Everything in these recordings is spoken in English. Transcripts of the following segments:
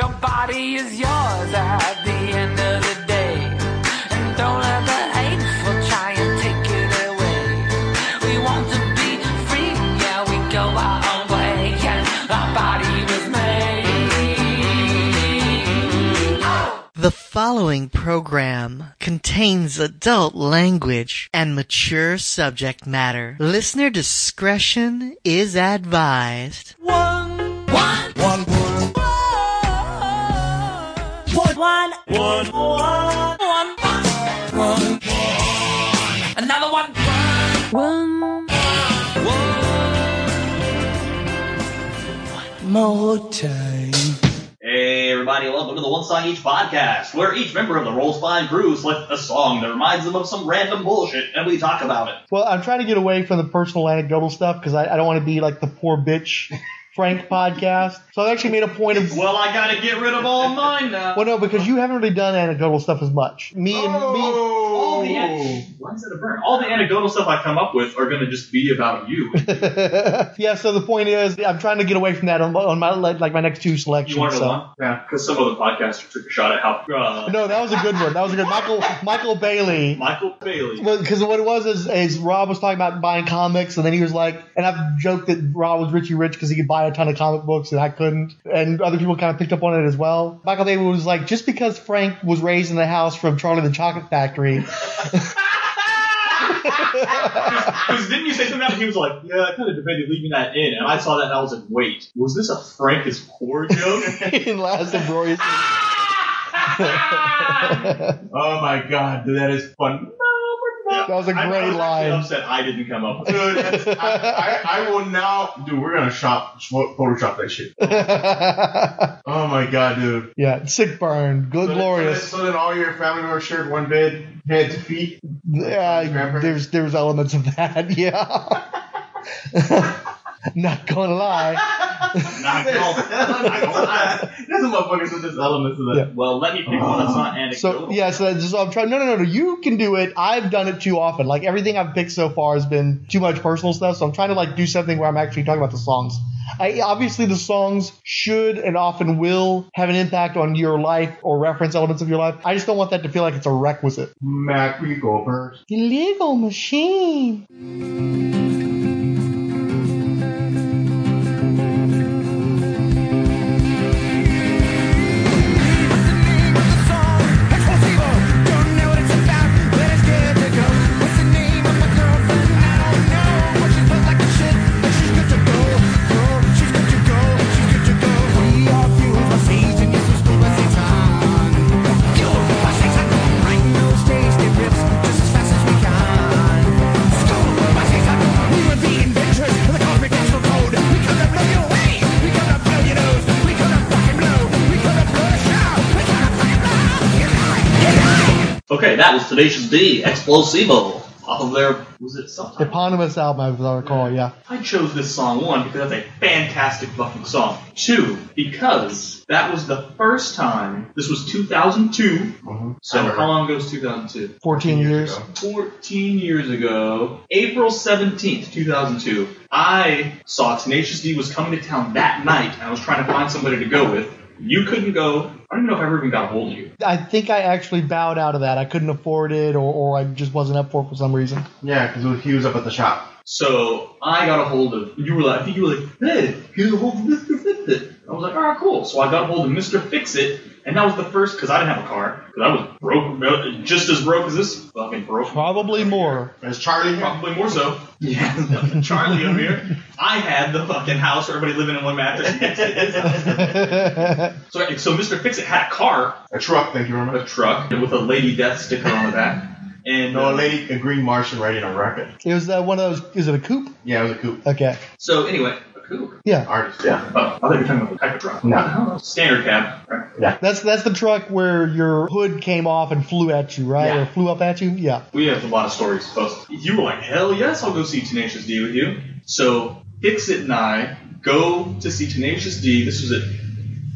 Your body is yours at the end of the day. And don't let the hateful try and take it away. We want to be free, yeah, we go our own way. And our body was made. Oh! The following program contains adult language and mature subject matter. Listener discretion is advised. One, one, one, one, one, one, another one, one. More time. Hey everybody, welcome to the One Song Each podcast, where each member of the Roll Spine crew selects a song that reminds them of some random bullshit, and we talk about it. Well, I'm trying to get away from the personal anecdotal stuff because I, I don't want to be like the poor bitch Frank podcast. So I actually made a point of. Well, I gotta get rid of all mine now. Well, no, because you haven't really done anecdotal stuff as much. Me and oh. All the an- why is that a burn? All the anecdotal stuff I come up with are gonna just be about you. yeah. So the point is, I'm trying to get away from that on, my- on my like my next two selections. You want to so. one? Yeah, because some of the podcasters took a shot at how uh, No, that was a good one. That was a good Michael Michael Bailey. Michael Bailey. Because what it was is, is Rob was talking about buying comics, and then he was like, and I've joked that Rob was Richie Rich because he could buy a ton of comic books and I couldn't, and other people kind of picked up on it as well. Michael Bailey was like, just because Frank was raised in the house from Charlie the Chocolate Factory, Because didn't you say something about he was like, yeah, I kind of debated leaving that in, and I saw that and I was like, wait, was this a Frank is poor joke? in Last of Glorious. Oh my god, dude, that is fun. That was a I- I great was actually line. upset I didn't come up with it. Dude, I, I, I will now, dude, we're gonna shop, Photoshop that shit. Oh my god, dude. yeah, sick burn, good So then- glorious. So then, so then all your family members shared one bed, head to feet. Yeah, Grandparents? there's there's elements of that. Yeah. Not gonna lie. Not at all. Not gonna lie. There's a motherfucker with this elements of that. Yeah. Well, let me pick one that's not uh, anecdotal. So yeah, so, so I'm trying. No, no, no, no. You can do it. I've done it too often. Like everything I've picked so far has been too much personal stuff. So I'm trying to like do something where I'm actually talking about the songs. I, obviously, the songs should and often will have an impact on your life or reference elements of your life. I just don't want that to feel like it's a requisite. Mac, we go first. Illegal machine. Okay, that was Tenacious D, Explosivo, off of their, was it something? Eponymous album, as I recall. Yeah. I chose this song, one, because that's a fantastic fucking song. Two, because that was the first time, this was 2002, Mhm. so how long ago was 2002? 14 years. ago. 14 years ago, April 17th, 2002, I saw Tenacious D was coming to town that night, and I was trying to find somebody to go with. You couldn't go. I don't even know if I ever even got a hold of you. I think I actually bowed out of that. I couldn't afford it, or, or I just wasn't up for it for some reason. Yeah, because he was up at the shop. So I got a hold of, you were like, I think you were like, hey, here's a hold of Mr. Fixit. I was like, alright, cool. So I got a hold of Mr. Fixit, and that was the first, because I didn't have a car, because I was broke, just as broke as this fucking broke. Probably more. As Charlie. Probably more so. Yeah, Charlie over here. I had the fucking house where everybody living in one mattress. so, so Mr. Fixit had a car, A truck, thank you very much. a truck, with a Lady Death sticker on the back. And No, a uh, lady, a green Martian riding a rocket. it was uh, one of those. Is it a coupe? Yeah, it was a coupe. Okay. so anyway, a coupe. Yeah. Artist. Yeah. Oh, I thought you were talking about the type of truck. No. Standard cab. Right. That's that's the truck where your hood came off and flew at you, right? Yeah. Or flew up at you? Yeah. We have a lot of stories. Post. You were like, hell yes, I'll go see Tenacious D with you. So Fixit and I go to see Tenacious D. This was at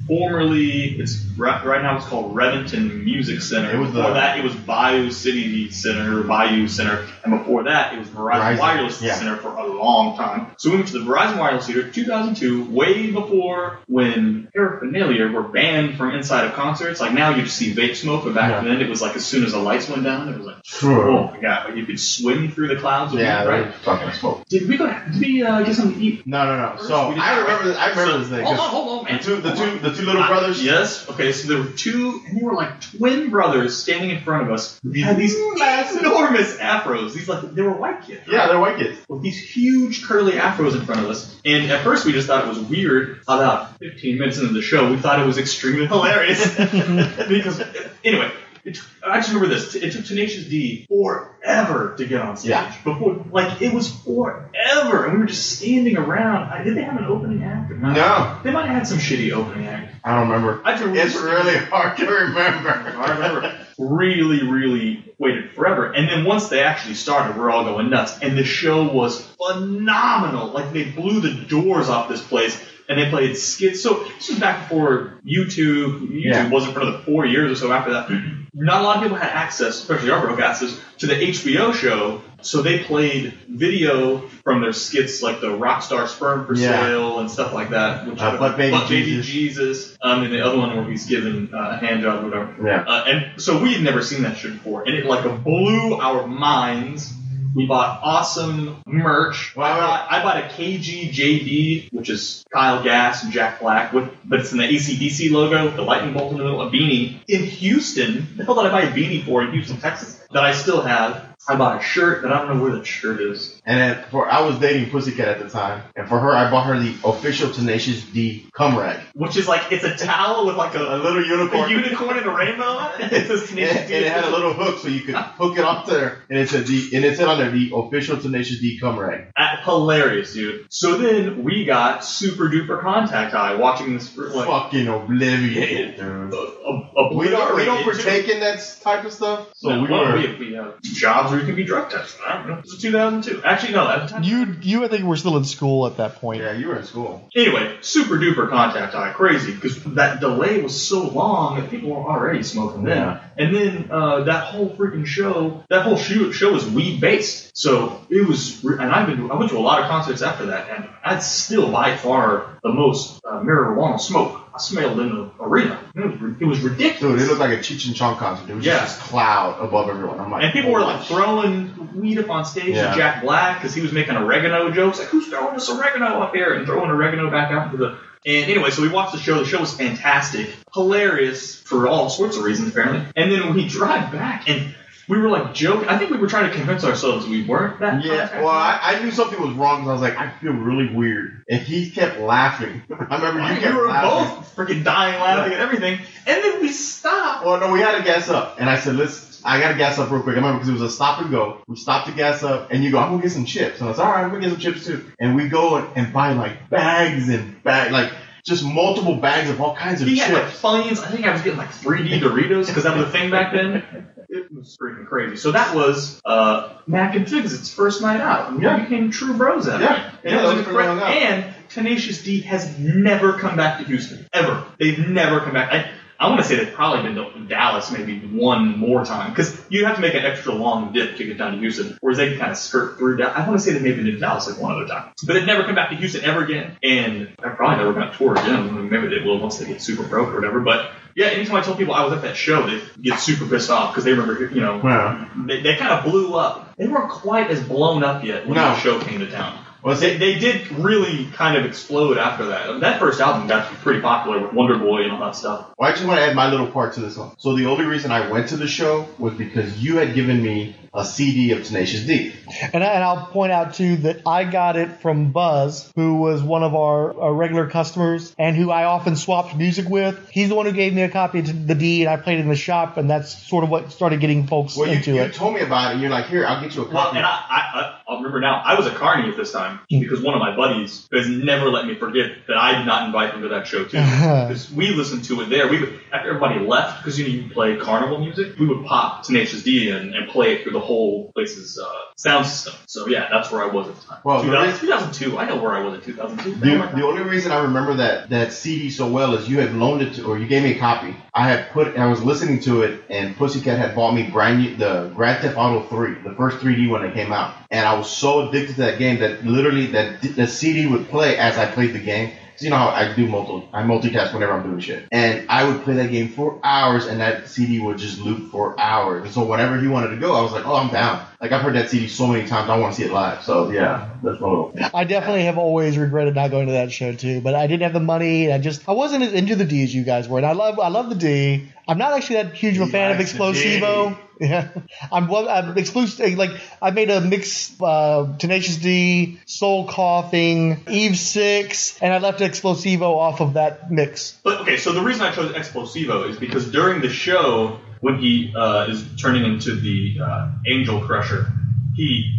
formerly it's right, right now it's called Revention Music Center. It was before that it was Bayou City Center, Bayou Center, and before that it was Verizon, Verizon, Wireless yeah. Center for a long time. So we went to the Verizon Wireless Center 2002, way before when paraphernalia were banned from inside of concerts. Like now you just see vape smoke, but back Yeah. then it was like as soon as the lights went down, it was like Sure. oh my god, like you could swim through the clouds. Of Yeah, weed, right? Fucking smoke. Did we go? Did we uh, get something to eat? No, no, no. first? So I remember. I remember So- this thing. Hold on, hold on, man. The two, the two, the two little I- brothers. yes. Okay, so there were two, and they were like twin brothers standing in front of us. They had these Massive. enormous afros. These like they were white kids. Yeah, they're white kids. With these huge curly afros in front of us. And at first we just thought it was weird. About 15 minutes into the show, we thought it was extremely hilarious. because, anyway, it, I just remember this. It took Tenacious D forever to get on stage. Yeah. Before, like, it was forever. And we were just standing around. I, did they have an opening act? or not? No, They might have had some shitty opening act. I don't remember. I just remember It's really hard to remember. I remember really, really waited forever. And then once they actually started, we're all going nuts. And the show was phenomenal. Like they blew the doors off this place and they played skits. So this was back before YouTube. YouTube Yeah. wasn't for another four years or so after that. Not a lot of people had access, especially our broke access, to the HBO show. So they played video from their skits like the Rockstar Sperm for Yeah. Sale and stuff like that. Which Uh, Butt Baby Jesus. Jesus. Um, and the other one where he's given uh, a hand job or whatever. Yeah. Uh, and so we had never seen that shit before, and it like blew our minds. We bought awesome merch. Well, I, bought, I bought a KGJD, which is Kyle Gass and Jack Black, with but it's in the ACDC logo, the lightning bolt in the middle, a beanie. In Houston, the hell did I buy a beanie for in Houston, Texas? That I still have. I bought a shirt that I don't know where the shirt is. And then for I was dating Pussycat at the time, and for her I bought her the official Tenacious D cum rag, Which is like it's a towel with like a a, little unicorn, a unicorn. unicorn and a rainbow. it says Tenacious and D. it had a little hook so you could hook it off there, and it said the and it said on there the official Tenacious D cum rag. Uh, hilarious, dude. So then we got super duper contact high watching this like Fucking obliviated, a, dude. a, We don't we don't partake in that type of stuff, so No, we well, were. we, we have jobs where you can be drug tested. I don't know. This was 2002. Actually, no, at the time. You, you, I think, we were still in school at that point. Yeah, you were in school. Anyway, super duper contact high, crazy because that delay was so long that people were already smoking then. Yeah. And then uh, that whole freaking show, that whole show, show was weed based. So it was, and I've been, I went to a lot of concerts after that, and that's still by far the most uh, marijuana smoke I smelled in the arena. It was, it was ridiculous. Dude, it looked like a Cheech and Chong concert. It was Yeah. just this cloud above everyone. I'm like, And people were like throwing weed up on stage Yeah. to Jack Black because he was making oregano jokes. Like, who's throwing this oregano up here and throwing oregano back out into the. And anyway, so we watched the show. The show was fantastic, hilarious for all sorts of reasons, apparently. And then we drive back and we were like joking. I think we were trying to convince ourselves we weren't that. Yeah, well. I, I knew something was wrong because I was like, I feel really weird. And he kept laughing. I remember you kept were laughing. both freaking dying laughing at everything. And then we stopped. Well, no, we had to gas up. And I said, let's, I got to gas up real quick. I remember because it was a stop and go. We stopped to gas up and you go, I'm going to get some chips. And I was all right, I'm going to get some chips too. And we go and, and buy like bags and bags, like just multiple bags of all kinds of He had like chips. Funyuns. I think I was getting like 3D Doritos because that was a thing back then. It was freaking crazy. So that was uh, Mac and Fixit's first night out. And Yeah. we became true bros at Yeah. And, Yeah, it was that was pretty long incredible. and Tenacious D has never come back to Houston. Ever. They've never come back. I, I want to say they've probably been to Dallas maybe one more time because you have to make an extra long dip to get down to Houston, whereas they can kind of skirt through. Dallas. I want to say they maybe been to Dallas like one other time, but they've never come back to Houston ever again, and they're probably never going to tour again. Maybe they will once they get super broke or whatever. But yeah, anytime I tell people I was at that show, they get super pissed off because they remember, you know, Yeah. they, they kind of blew up. They weren't quite as blown up yet when No. the show came to town. Well, They, they did really kind of explode after that. That first album got pretty popular with Wonder Boy and all that stuff. well, I just want to add my little part to this one. So the only reason I went to the show was because you had given me a CD of Tenacious D. And, I, and I'll point out too that I got it from Buzz, who was one of our, our regular customers and who I often swapped music with. He's the one who gave me a copy of the D, and I played it in the shop, and that's sort of what started getting folks Well, you, into you it. You told me about it, and you're like, here, I'll get you a Well, copy. and I, I, I, I'll remember now, I was a carny at this time. Time because one of my buddies has never let me forget that I did not invite him to that show too. Because we listened to it there. We would, after everybody left, because you know you play carnival music, we would pop Tenacious D in and play it through the whole place's uh, sound system. So yeah, that's where I was at the time. Well, 2000, reason- 2002. I know where I was in 2002. The, the only reason I remember that that CD so well is you had loaned it to, or you gave me a copy. I had put, I was listening to it, and Pussycat had bought me brand new the Grand Theft Auto 3, the first 3D when it came out, and I was so addicted to that game that literally that the CD would play as I played the game. So you know how I do multi, I multitask whenever I'm doing shit, and I would play that game for hours, and that CD would just loop for hours. And so whenever he wanted to go, I was like, oh, I'm down. Like I've heard that CD so many times, I want to see it live. So yeah, that's my little. I definitely have always regretted not going to that show too, but I didn't have the money. And I just I wasn't as into the D as you guys were, and I love I love the D. I'm not actually that huge of a fan of Explosivo. Yeah, I'm I'm exclusive. Like I made a mix, uh, Tenacious D, Soul Coughing, Eve Six, and I left Explosivo off of that mix. But okay, so the reason I chose Explosivo is because during the show, when he uh, is turning into the uh, Angel Crusher, he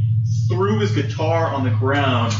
threw his guitar on the ground,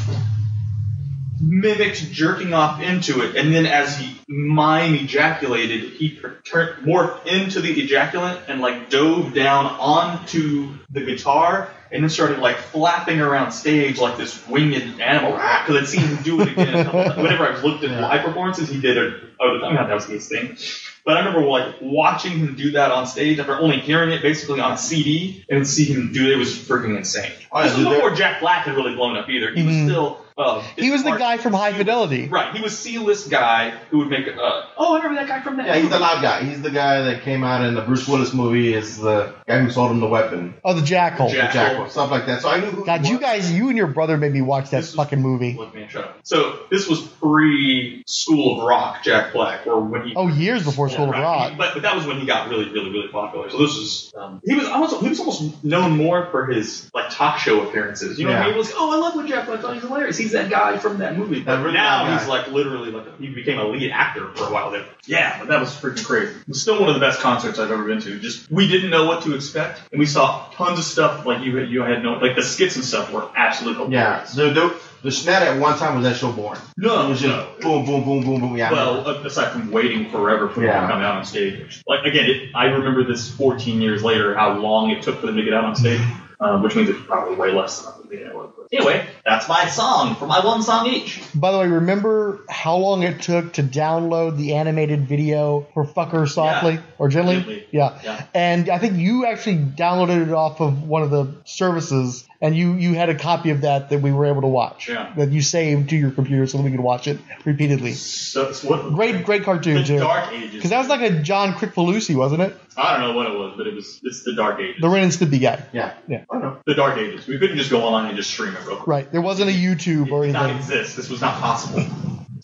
mimicked jerking off into it, and then as he mime ejaculated, he per- morphed into the ejaculant and like dove down onto the guitar. And then started like flapping around stage like this winged animal because I'd seen him do it again. a couple times. Whenever I've looked at live performances, he did it. Oh, I mean, that was his thing. But I remember like watching him do that on stage after only hearing it basically on a CD and see him do it. It was freaking insane. Oh, yeah, this was before Jack Black had really blown up either. He was mm-hmm. still. Uh, Mm-hmm. He was the guy from High Fidelity. Right, he was C-list guy who would make. Uh, oh, I remember that guy from that. Yeah, he's the loud guy. He's the guy that came out in the Bruce Willis movie. Is the guy who sold him the weapon, Oh, the Jackal. Jack- the jackal, stuff like that. So I knew who. God, you guys, you and your brother made me watch that This was- fucking movie. Look, man, shut up. So this was pre School of Rock, Jack Black, or when he. Oh, years before Yeah, School of right. Rock. He- but, but that was when he got really, really, really popular. So this was um, he was almost he was almost known more for his like talk show appearances. You know what I mean? It was oh I love what Jack Black thought he's hilarious. He's that guy from that movie. But really now he's guy. like literally like he became a lead actor for a while there. Yeah, but that was freaking crazy. It was still one of the best concerts I've ever been to. Just we didn't know what to expect, and we saw tons of stuff like you you had no like the skits and stuff were absolutely Yeah, hilarious. the, the the snap at one time was that show boring. No, it was just no. boom, boom, boom, boom, boom. Yeah, Well, aside from waiting forever for them Yeah. to come out on stage. Like again, it, I remember this 14 years later how long it took for them to get out on stage, uh, which means it's probably way less than I think it was. But anyway, that's my song for my one song each. By the way, remember how long it took to download the animated video for Fucker Softly Yeah. or Gently? Gently. Yeah. Yeah. And I think you actually downloaded it off of one of the services, and you, you had a copy of that that we were able to watch. Yeah. That you saved to your computer so that we could watch it repeatedly. So, so what, Great, great cartoon, the too. Dark Ages. Because that was like a John Kricfalusi, wasn't it? I don't know what it was, but it was it's the Dark Ages. The Ren and Stimpy guy. yeah, Yeah. I don't know. the Dark Ages. We couldn't just go online and just stream it real quick. Right. There wasn't a YouTube or anything. It did not exist. This was not possible.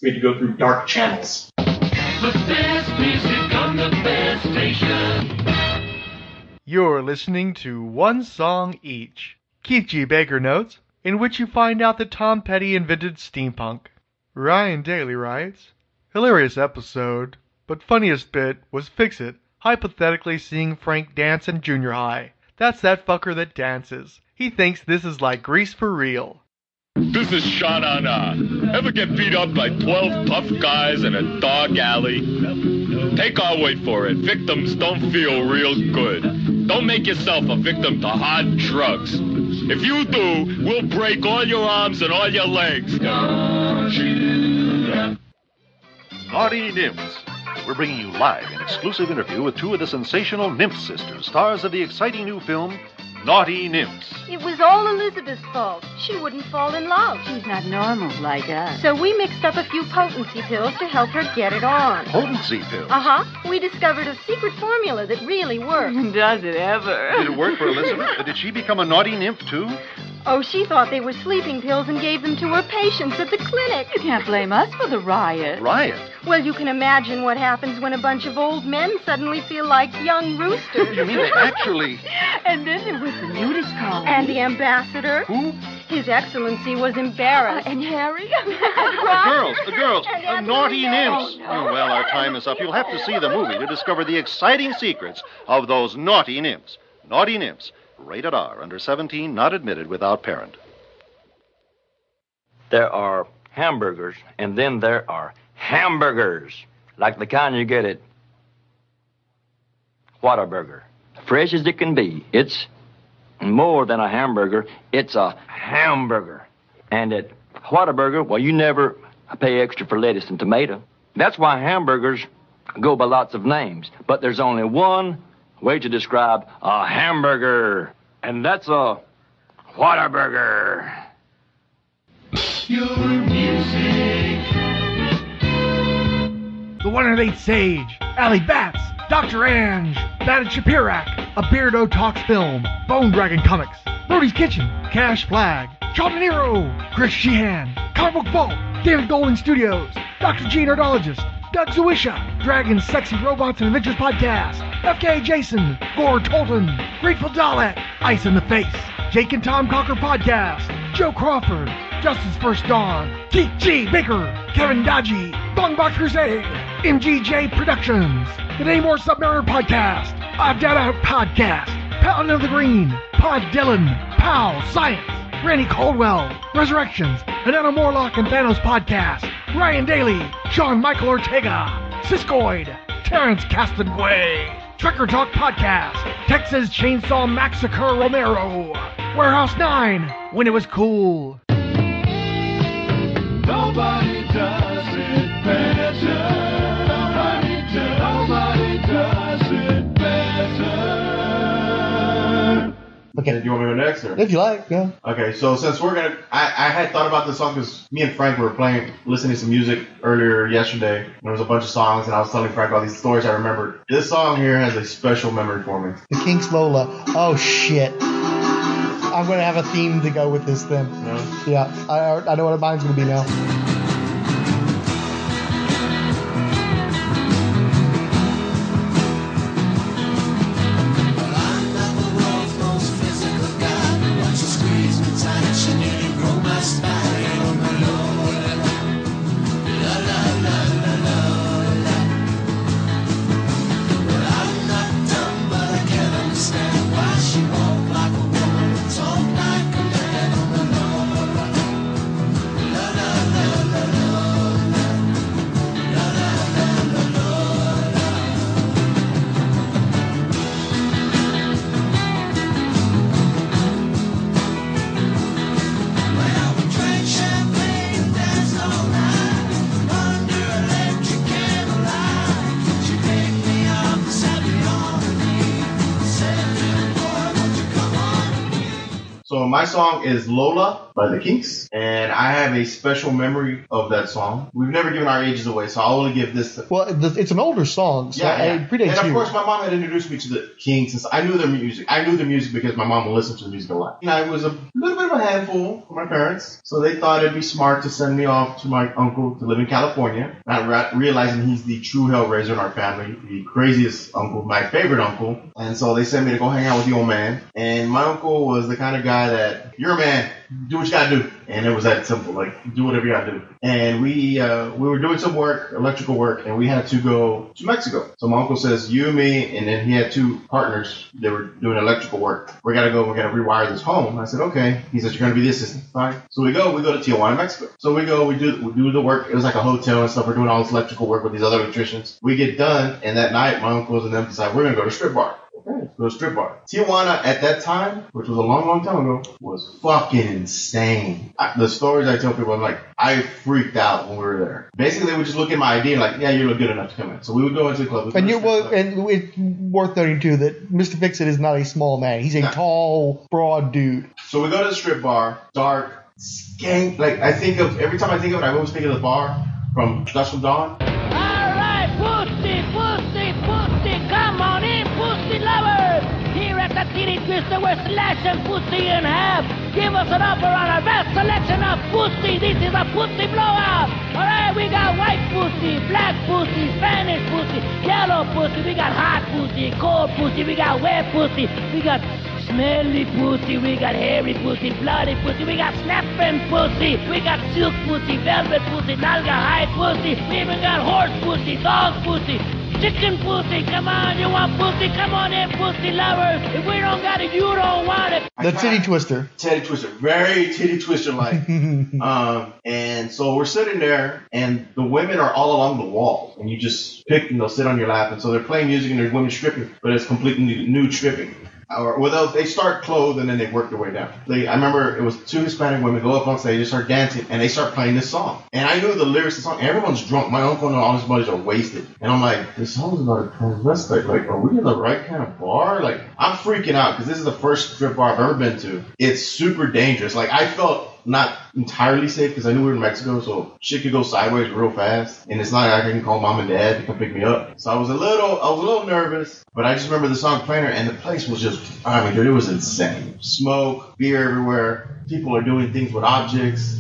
We had to go through dark channels. The best music on the best station. You're listening to One Song Each. Keith G. Baker notes, in which you find out that Tom Petty invented steampunk. Ryan Daly writes, Hilarious episode, but funniest bit was Fix It, hypothetically seeing Frank dance in junior high. That's that fucker that dances. He thinks this is like Grease for real. This is Sean Anna. Ever get beat up by 12 tough guys in a dog alley? Take our word for it. Victims don't feel real good. Don't make yourself a victim to hard drugs. If you do, we'll break all your arms and all your legs. Naughty Nymphs. We're bringing you live an exclusive interview with two of the sensational Nymph sisters, stars of the exciting new film, Naughty Nymphs. It was all Elizabeth's fault. She wouldn't fall in love. She's not normal like us. So we mixed up a few potency pills to help her get it on. Potency pills. Uh huh. We discovered a secret formula that really works. Does it ever? Did it work for Elizabeth? Did she become a naughty nymph too? Oh, she thought they were sleeping pills and gave them to her patients at the clinic. You can't blame us for the riot. Riot. Well, you can imagine what happens when a bunch of old men suddenly feel like young roosters. You mean they actually. And then there was the nudist colony. And the ambassador. Who? His Excellency was embarrassed. Uh, and Harry. The girls, the girls, And the Anthony naughty oh, Dale. nymphs. Oh, well, our time is up. You'll have to see the movie to discover the exciting secrets of those naughty nymphs. Naughty nymphs. Rated R, under 17, not admitted without parent. There are hamburgers, and then there are hamburgers, like the kind you get at Whataburger. Fresh as it can be. It's more than a hamburger, it's a hamburger. And at Whataburger, well, you never pay extra for lettuce and tomato. That's why hamburgers go by lots of names. But there's only one way to describe a hamburger, and that's a Whataburger. Your music. The one and eight Sage, Allie Bats, Dr. Ange, Batted Shapirak, A Beardo Talks Film, Bone Dragon Comics, Brody's Kitchen, Cash Flag, Charles De Niro, Chris Sheehan, Comic Book Vault, David Golden Studios, Dr. G Nerdologist, Doug Zawisza, Dragons, Sexy Robots and Adventures Podcast, FK Jason, Gore Tolton, Grateful Dalek, Ice in the Face, Jake and Tom Cocker Podcast, Joe Crawford, Justice First Dawn, Keith G. Baker, Kevin Dodgy, Longbox Crusade, MGJ Productions, The Namor Submariner Podcast, Odd Data Out Podcast, Paladin of the Green, Pod Dylan, Pow Science, Randy Caldwell, Resurrections, Anana Morlock and Thanos Podcast, Ryan Daly, Sean Michael Ortega, Siskoid, Terrence Castanway, Trucker Talk Podcast, Texas Chainsaw Massacre Romero, Warehouse 9, when it was cool. Nobody Okay. Do you want me to go next? Or? If you like, yeah. Okay, so since we're gonna, I, I had thought about this song because me and Frank were playing, listening to some music earlier yesterday. And there was a bunch of songs, and I was telling Frank all these stories I remembered. This song here has a special memory for me. The Kinks Lola. Oh shit. I'm gonna have a theme to go with this then. Yeah, I, I know what mine's gonna be now. My song is Lola by the Kinks, and I have a special memory of that song. We've never given our ages away, so I'll only give this. Well, the, it's an older song, so yeah, yeah. predates and of you. course, my mom had introduced me to the Kinks, and so I knew their music. I knew their music because my mom listened to the music a lot. And I was a little bit of a handful for my parents, so they thought it'd be smart to send me off to my uncle to live in California. Not ra- realizing he's the true hellraiser in our family, the craziest uncle, my favorite uncle, and so they sent me to go hang out with the old man. And my uncle was the kind of guy that you're a man, do what you gotta do, and it was that simple. Like do whatever you gotta do. And we uh, we were doing some work, electrical work, and we had to go to Mexico. So my uncle says, you, me, and then he had two partners. They were doing electrical work. We gotta go. We gotta rewire this home. I said, okay. He said, you're gonna be the assistant. Fine. So we go. We go to Tijuana, Mexico. So we go. We do we do the work. It was like a hotel and stuff. We're doing all this electrical work with these other electricians. We get done, and that night, my uncles and them decide we're gonna go to strip bar. Okay, to strip bar. Tijuana at that time, which was a long, long time ago, was fucking insane. I, the stories I tell people, I'm like, I freaked out when we were there. Basically, they would just look at my ID and like, yeah, you look good enough to come in. So we would go into the club. And you well, club. and it's worth noting too that Mr. Fixit is not a small man. He's a tall, broad dude. So we go to the strip bar, dark, skank. Like I think of every time I think of it, I always think of the bar from Dusk from Dawn. Titty Twister, we're slashing pussy in half. Give us an offer on our best selection of pussy. This is a pussy blowout. Alright, we got white pussy, black pussy, Spanish pussy, yellow pussy, we got hot pussy, cold pussy, we got wet pussy, we got smelly pussy, we got hairy pussy, bloody pussy, we got snapping pussy, we got silk pussy, velvet pussy, nalga high pussy, we even got horse pussy, dog pussy, chicken pussy. Come on, you want pussy? Come on in, pussy lovers. If we don't got it, you don't want it. The titty twister. Titty Twister, very Titty Twister like. um, and so we're sitting there, and the women are all along the wall, and you just pick and they'll sit on your lap, and so they're playing music and there's women stripping, but it's completely nude, nude stripping. Or well, they start clothed and then they work their way down. They, I remember it was two Hispanic women go up on stage, they start dancing, and they start playing this song. And I knew the lyrics of the song. Everyone's drunk. My uncle and all his buddies are wasted. And I'm like, this song's about a transvestite. Like, are we in the right kind of bar? Like, I'm freaking out because this is the first strip bar I've ever been to. It's super dangerous. Like, I felt not entirely safe because I knew we were in Mexico, so shit could go sideways real fast. And it's not like I can call mom and dad to come pick me up. So I was a little, I was a little nervous, but I just remember the song playing and the place was just, I mean, dude, it was insane. Smoke, beer everywhere. People are doing things with objects.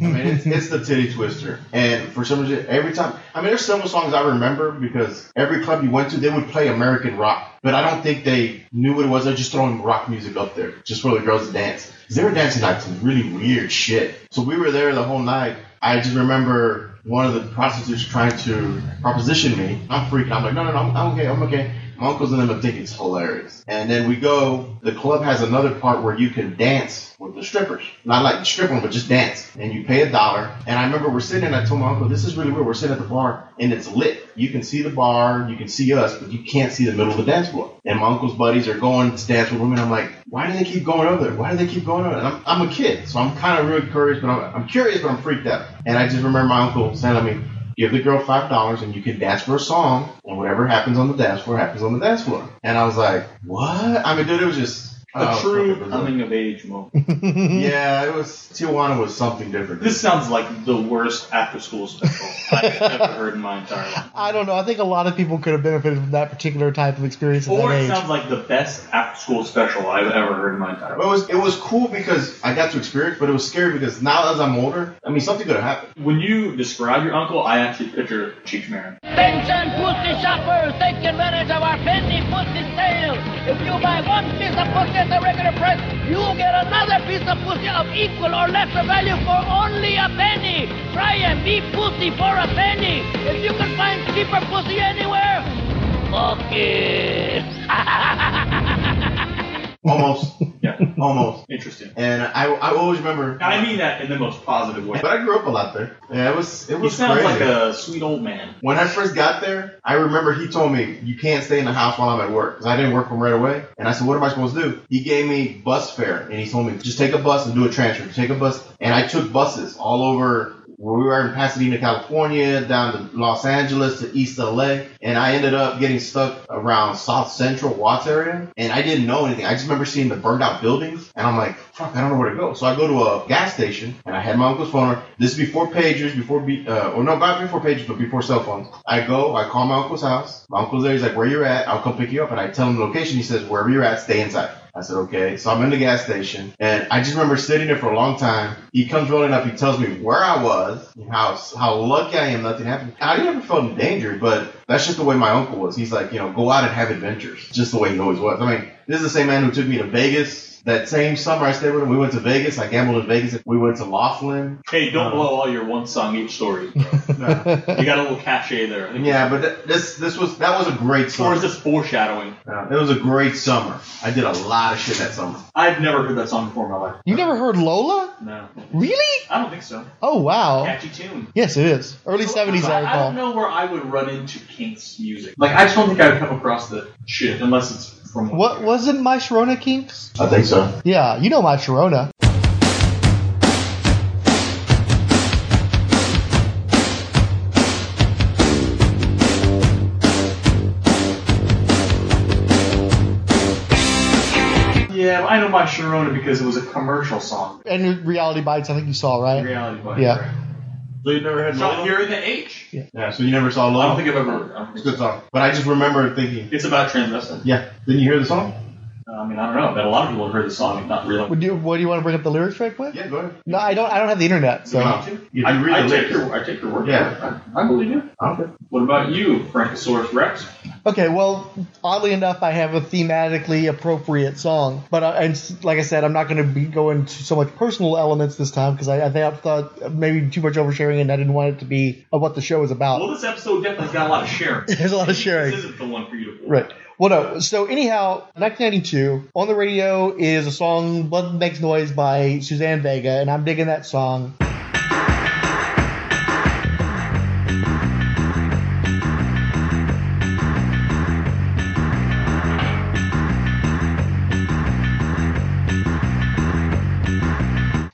I mean, it's, it's the titty twister. And for some reason, every time, I mean, there's several songs I remember because every club you went to, they would play American rock. But I don't think they knew what it was. They're just throwing rock music up there just for the girls to dance. they were dancing like some really weird shit. So we were there the whole night. I just remember one of the prostitutes trying to proposition me. I'm freaking. I'm like, no, no, no, I'm, I'm okay. I'm okay. My uncles and them thinking it's hilarious. And then we go, the club has another part where you can dance with the strippers. Not like strip them, but just dance. And you pay a dollar. And I remember we're sitting I told my uncle, this is really weird. We're sitting at the bar and it's lit. You can see the bar, you can see us, but you can't see the middle of the dance floor. And my uncle's buddies are going to dance with women. I'm like, why do they keep going over there? Why do they keep going over there? And I'm, I'm a kid, so I'm kind of really curious, but I'm, I'm curious, but I'm freaked out. And I just remember my uncle telling me, give the girl five dollars and you can dance for a song, and whatever happens on the dance floor happens on the dance floor. And I was like, what? I mean, dude, it was just A oh, true fucking bizarre. coming of age moment. yeah, it was Tijuana was something different. This sounds like the worst after school special I've ever heard in my entire life. I don't know. I think a lot of people could have benefited from that particular type of experience at Or it age. sounds like the best after school special I've ever heard in my entire It life. was it was cool because I got to experience, but it was scary because now as I'm older, I mean something could have happened. When you describe your uncle, I actually picture Cheech Marin. Attention, pussy shoppers, take advantage of our penny pussy sale. If you buy one piece of pussy at the regular price, you get another piece of pussy of equal or lesser value for only a penny. Try and be pussy for a penny. If you can find cheaper pussy anywhere, fuck it. Almost. yeah. Almost. Interesting. And I I always remember And I mean that in the most positive way. But I grew up a lot there. Yeah, it was it He was sounds crazy. like a sweet old man. When I first got there, I remember he told me, you can't stay in the house while I'm at work. Because I didn't work from right away. And I said, what am I supposed to do? He gave me bus fare. And he told me, just take a bus and do a transfer. Take a bus. And I took buses all over where we were in Pasadena, California, down to Los Angeles to East LA. And I ended up getting stuck around South Central Watts area. And I didn't know anything. I just remember seeing the burned out buildings. And I'm like, fuck, I don't know where to go. So I go to a gas station and I had my uncle's phone. This is before pagers, before, be, uh, or no, not before pagers, but before cell phones. I go, I call my uncle's house. My uncle's there. He's like, where you at? I'll come pick you up. And I tell him the location. He says, wherever you're at, stay inside. I said, okay. So I'm in the gas station and I just remember sitting there for a long time. He comes rolling up. He tells me where I was how, how lucky I am nothing happened. I never felt in danger, but that's just the way my uncle was. He's like, you know, go out and have adventures. Just the way he always was. I mean, this is the same man who took me to Vegas. That same summer I stayed with him, we went to Vegas. I gambled in Vegas. We went to Laughlin. Hey, don't Uh, blow all your one song each stories. Bro. you got a little cachet there. Yeah, but th- this this was that was a great Or summer. is this foreshadowing? Yeah, it was a great summer. I did a lot of shit that summer. I've never heard that song before in my life. You never heard Lola? No. Really? I don't think so. Oh wow. Catchy tune. Yes, it is. Early seventies, I I, I don't know where I would run into Kinks music. Like, I just don't think I would come across the shit unless it's from. What wasn't my Sharona Kinks? I think so. Yeah, you know my Sharona. Yeah, I know my Sharona because it was a commercial song. And Reality Bites, I think you saw, right? Reality Bites, Yeah. right. So you never had So Lola? you're in the H. Yeah, so you never saw Lola? I don't think I've ever. I don't It's a good song. But I just remember thinking, It's about transvestite. yeah, didn't you hear the song? I mean, I don't know. I bet a lot of people have heard the song and not realize. Would you, what do you want to bring up the lyrics right quick? Yeah, go ahead. No, I don't. I don't have the internet, so. If you I, read I the take lyrics. your, I take your word. Yeah. for. I, I believe you. Okay. What about you, Frankosaurus Rex? Okay, well, oddly enough, I have a thematically appropriate song, but I, and like I said, I'm not going to be going to so much personal elements this time because I, I think I thought maybe too much oversharing, and I didn't want it to be of what the show is about. Well, this episode definitely got a lot of sharing. There's a lot of sharing. This isn't the one for you to. Pull. Right. Well, no. So anyhow, 1992 on the radio is a song "Blood Makes Noise" by Suzanne Vega, and I'm digging that song.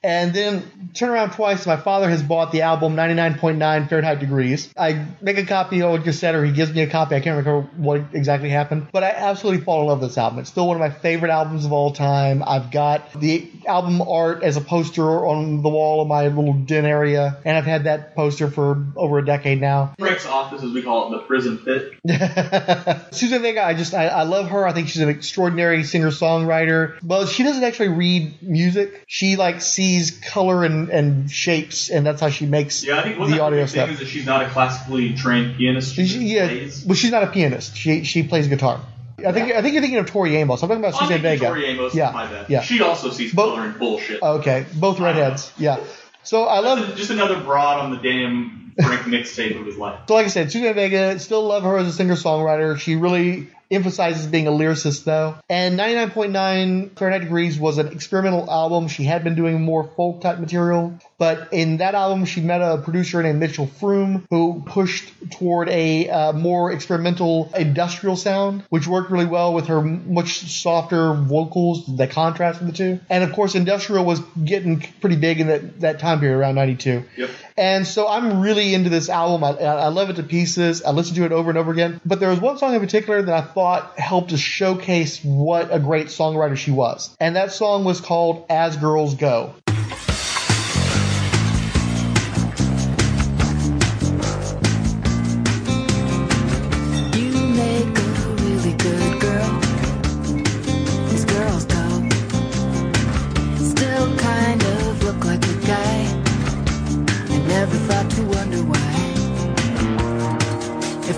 And then turn around twice. My father has bought the album 99.9 Fahrenheit Degrees. I make a copy on cassette, or he gives me a copy. I can't remember what exactly happened, but I absolutely fall in love with this album. It's still one of my favorite albums of all time. I've got the album art as a poster on the wall of my little den area, and I've had that poster for over a decade now. Frank's office, as we call it, the prison pit. Susan Vega, I just I, I love her. I think she's an extraordinary singer songwriter. Well, she doesn't actually read music. She like sees color and, and shapes, and that's how she makes Yeah, I think the audio stuff. is that she's not a classically trained pianist. She She- yeah, but she's not a pianist. She she plays guitar. I think I think you're thinking of Tori Amos. I'm talking about oh, I'm Suzanne Vega. Tori Amos, yeah, my bad. yeah. She also sees color and bullshit. Okay, both redheads. Yeah. So I love. Just another broad on the damn Frank mixtape of his life. So like I said, Suzanne Vega, still love her as a singer songwriter. She really emphasizes being a lyricist though. And 99.9 Fahrenheit Degrees was an experimental album. She had been doing more folk type material, but in that album she met a producer named Mitchell Froom who pushed toward a uh, more experimental industrial sound, which worked really well with her much softer vocals that contrasted the two. And of course, industrial was getting pretty big in that, that time period around 92. Yep. And so I'm really into this album. I, I love it to pieces. I listen to it over and over again. But there was one song in particular that I thought helped to showcase what a great songwriter she was. And that song was called As Girls Go.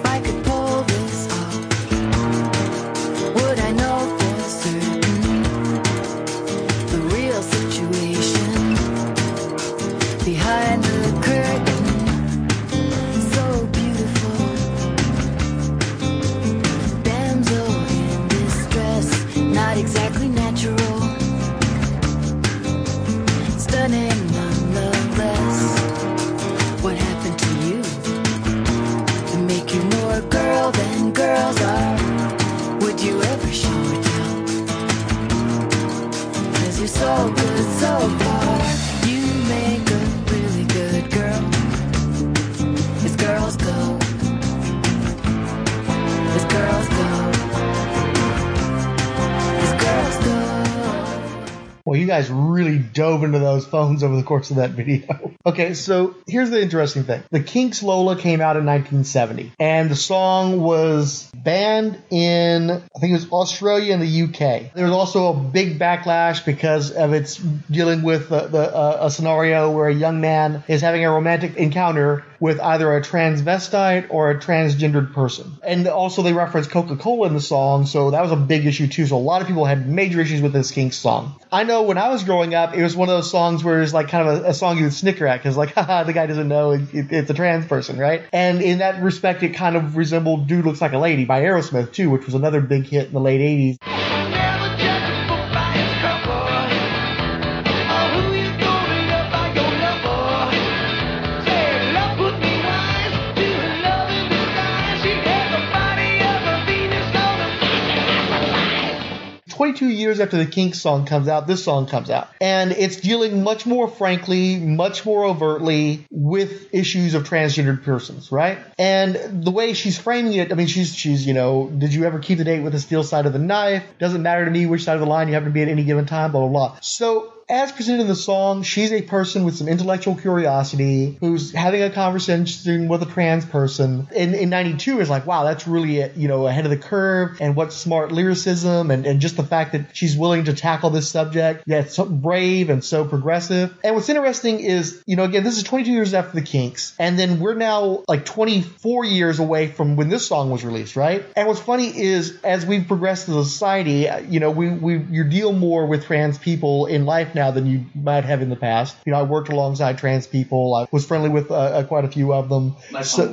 I could over the course of that video. okay, so here's the interesting thing. The Kinks Lola came out in 1970, and the song was banned in, I think it was Australia and the UK. There was also a big backlash because of its dealing with the, the, uh, a scenario where a young man is having a romantic encounter with either a transvestite or a transgendered person. And also they reference Coca-Cola in the song, so that was a big issue too. So a lot of people had major issues with this Kinks song. I know when I was growing up, it was one of those songs where it's like kind of a, a song you would snicker at because like, haha, the guy doesn't know it, it- it's a trans person, right? And in that respect, it kind of resembled "Dude Looks Like a Lady" by Aerosmith too, which was another big hit in the late '80s. Years after the Kinks song comes out, this song comes out. And it's dealing much more frankly, much more overtly with issues of transgendered persons, right? And the way she's framing it, I mean, she's, she's, you know, did you ever keep the date with the steel side of the knife? Doesn't matter to me which side of the line you happen to be at any given time, blah, blah, blah. So as presented in the song, she's a person with some intellectual curiosity who's having a conversation with a trans person. In, in 92 is like, wow, that's really, you know, ahead of the curve and what smart lyricism and, and just the fact that she's willing to tackle this subject. Yeah, so brave and so progressive. And what's interesting is, you know, again, this is 22 years after the Kinks, and then we're now like 24 years away from when this song was released, right? And what's funny is, as we've progressed as a society, you know, we, we you deal more with trans people in life now than you might have in the past. You know, I worked alongside trans people. I was friendly with uh, uh, quite a few of them. Nice So-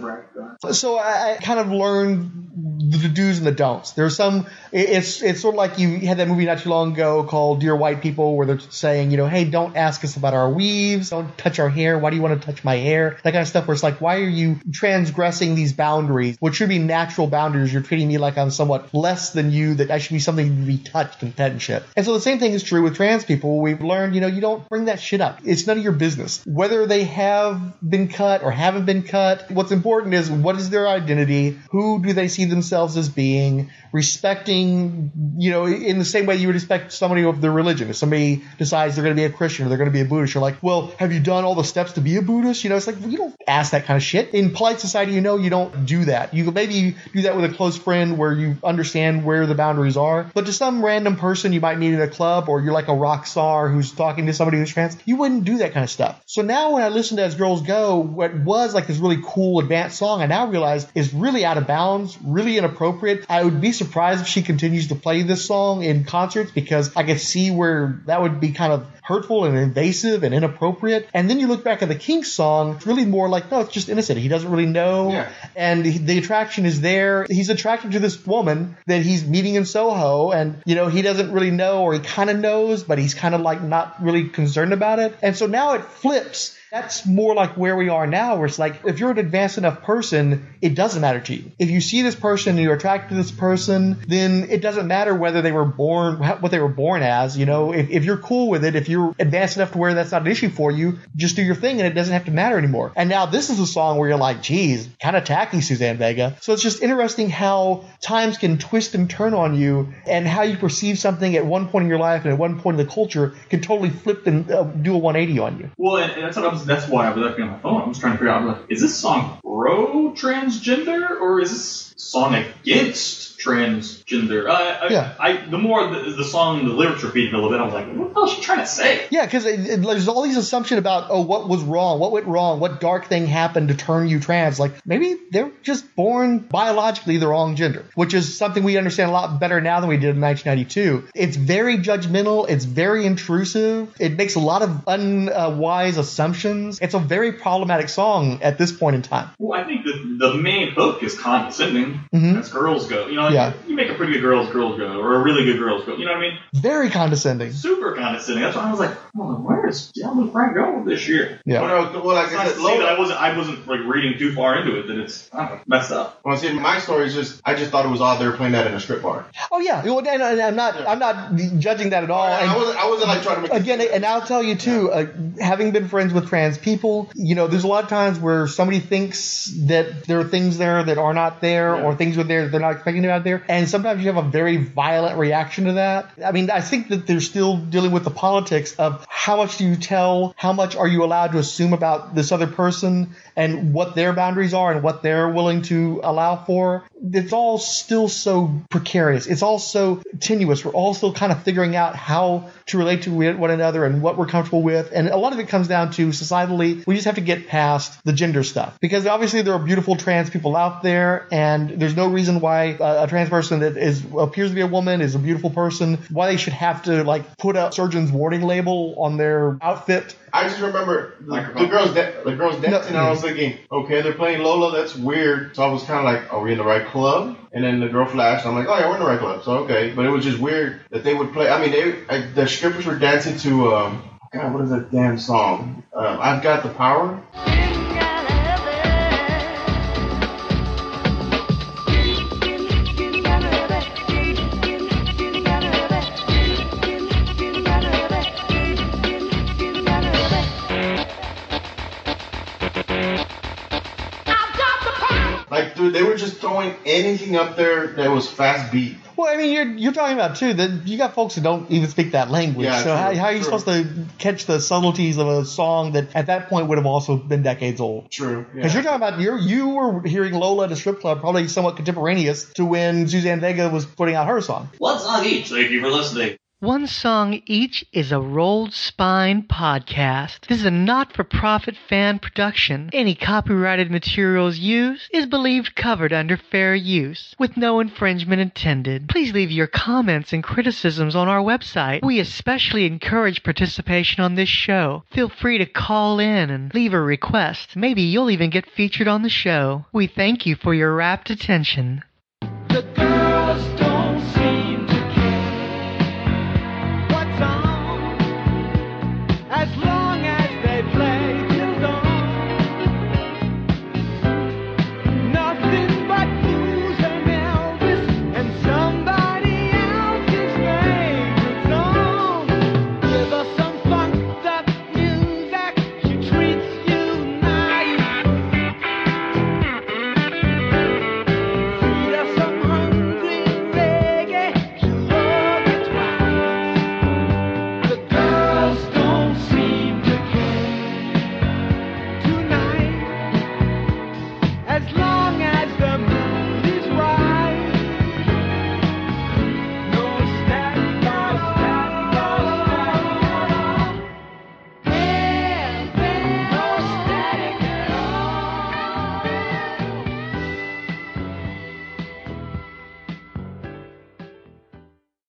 so I, I kind of learned the do's and the don'ts. There's some. It's it's sort of like you had that movie not too long ago called Dear White People, where they're saying, you know, hey, don't ask us about our weaves, don't touch our hair. Why do you want to touch my hair? That kind of stuff. Where it's like, why are you transgressing these boundaries? What should be natural boundaries? You're treating me like I'm somewhat less than you. That I should be something to be touched and pet and shit. And so the same thing is true with trans people. We've learned, you know, you don't bring that shit up. It's none of your business whether they have been cut or haven't been cut. What's important is what is their identity? Who do they see themselves as being? Respecting, you know, in the same way you would expect somebody of their religion. If somebody decides they're going to be a Christian or they're going to be a Buddhist, you're like, well, have you done all the steps to be a Buddhist? You know, it's like you don't ask that kind of shit. In polite society, you know, you don't do that. You maybe do that with a close friend where you understand where the boundaries are. But to some random person you might meet in a club or you're like a rock star who's talking to somebody who's trans, you wouldn't do that kind of stuff. So now when I listen to As Girls Go, what was like this really cool advanced song, I now realize is really out of bounds, really inappropriate. I would be surprised if she continues to play this song in concerts because I could see where that would be kind of hurtful and invasive and inappropriate. And then you look back at the Kinks song, it's really more like, no, it's just innocent. He doesn't really know. And he- the attraction is there. He's attracted to this woman that he's meeting in Soho. And, you know, he doesn't really know or he kind of knows, but he's kind of like not really concerned about it. And so now it flips. That's more like where we are now, where it's like if you're an advanced enough person, it doesn't matter to you. If you see this person and you're attracted to this person, then it doesn't matter whether they were born, what they were born as. You know, if, if you're cool with it, if you're advanced enough to where that's not an issue for you, just do your thing and it doesn't have to matter anymore. And now this is a song where you're like, geez, kind of tacky, Suzanne Vega. So it's just interesting how times can twist and turn on you and how you perceive something at one point in your life and at one point in the culture can totally flip and uh, do a 180 on you. Well, and, and that's what I was. That's why I was looking on my phone. I was trying to figure out, like, is this song pro transgender or is this song against transgender? I, I, Yeah. I the more the, the song, the lyrics repeated a little bit, I was like, what the hell is she trying to say? Yeah, because there's all these assumptions about oh, what was wrong, what went wrong, what dark thing happened to turn you trans. Like maybe they're just born biologically the wrong gender, which is something we understand a lot better now than we did in 1992. It's very judgmental. It's very intrusive. It makes a lot of unwise assumptions. It's a very problematic song at this point in time. Well, I think the the main hook is condescending. Mhm. As girls go, you know, Yeah. you make a pretty good girls girls go, or a really good girls go. You know what I mean? Very condescending. Super condescending. That's why I was like, well, where is Gentleman Frank going this year? Yeah. Well, no, well, like It's I nice said, to that I wasn't I wasn't like reading too far into it that it's I don't know, messed up. Well, see, my story is just I just thought it was odd they were playing that in a strip bar. Oh yeah, Well, and, and I'm not I'm not judging that at all. I And- wasn't I wasn't like trying to make again, and I'll tell you too, uh, having been friends with trans people, you know, there's a lot of times where somebody thinks that there are things there that are not there, or things are there that they're not expecting out there, and sometimes you have a very violent reaction to that. I mean, I think that they're still dealing with the politics of how much do you tell, how much are you allowed to assume about this other person, and what their boundaries are, and what they're willing to allow for. It's all still so precarious. It's all so tenuous. We're all still kind of figuring out how to relate to one another and what we're comfortable with. And a lot of it comes down to societally, we just have to get past the gender stuff. Because obviously there are beautiful trans people out there, and there's no reason why a, a trans person that is appears to be a woman is a beautiful person, why they should have to like put a surgeon's warning label on their outfit. I just remember the, the girls da- the girls dancing. and I was thinking, okay, they're playing Lola. That's weird. So I was kind of like, are we in the right club? And then the girl flashed. I'm like, oh yeah, we're in the right club. So okay, but it was just weird that they would play. I mean, they I, the strippers were dancing to um, God, what is that damn song? Um, I've got the power. They were just throwing anything up there that was fast beat. Well, I mean, you're you're talking about too that you got folks who don't even speak that language. Yeah, so true, how, how are you true. supposed to catch the subtleties of a song that at that point would have also been decades old? True. Because you're talking about you you were hearing Lola at a strip club, probably somewhat contemporaneous to when Suzanne Vega was putting out her song. One song each. Thank you for listening. One Song Each is a Rolled Spine podcast. This is a not for profit fan production. Any copyrighted materials used is believed covered under fair use, with no infringement intended. Please leave your comments and criticisms on our website. We especially encourage participation on this show. Feel free to call in and leave a request. Maybe you'll even get featured on the show. We thank you for your rapt attention.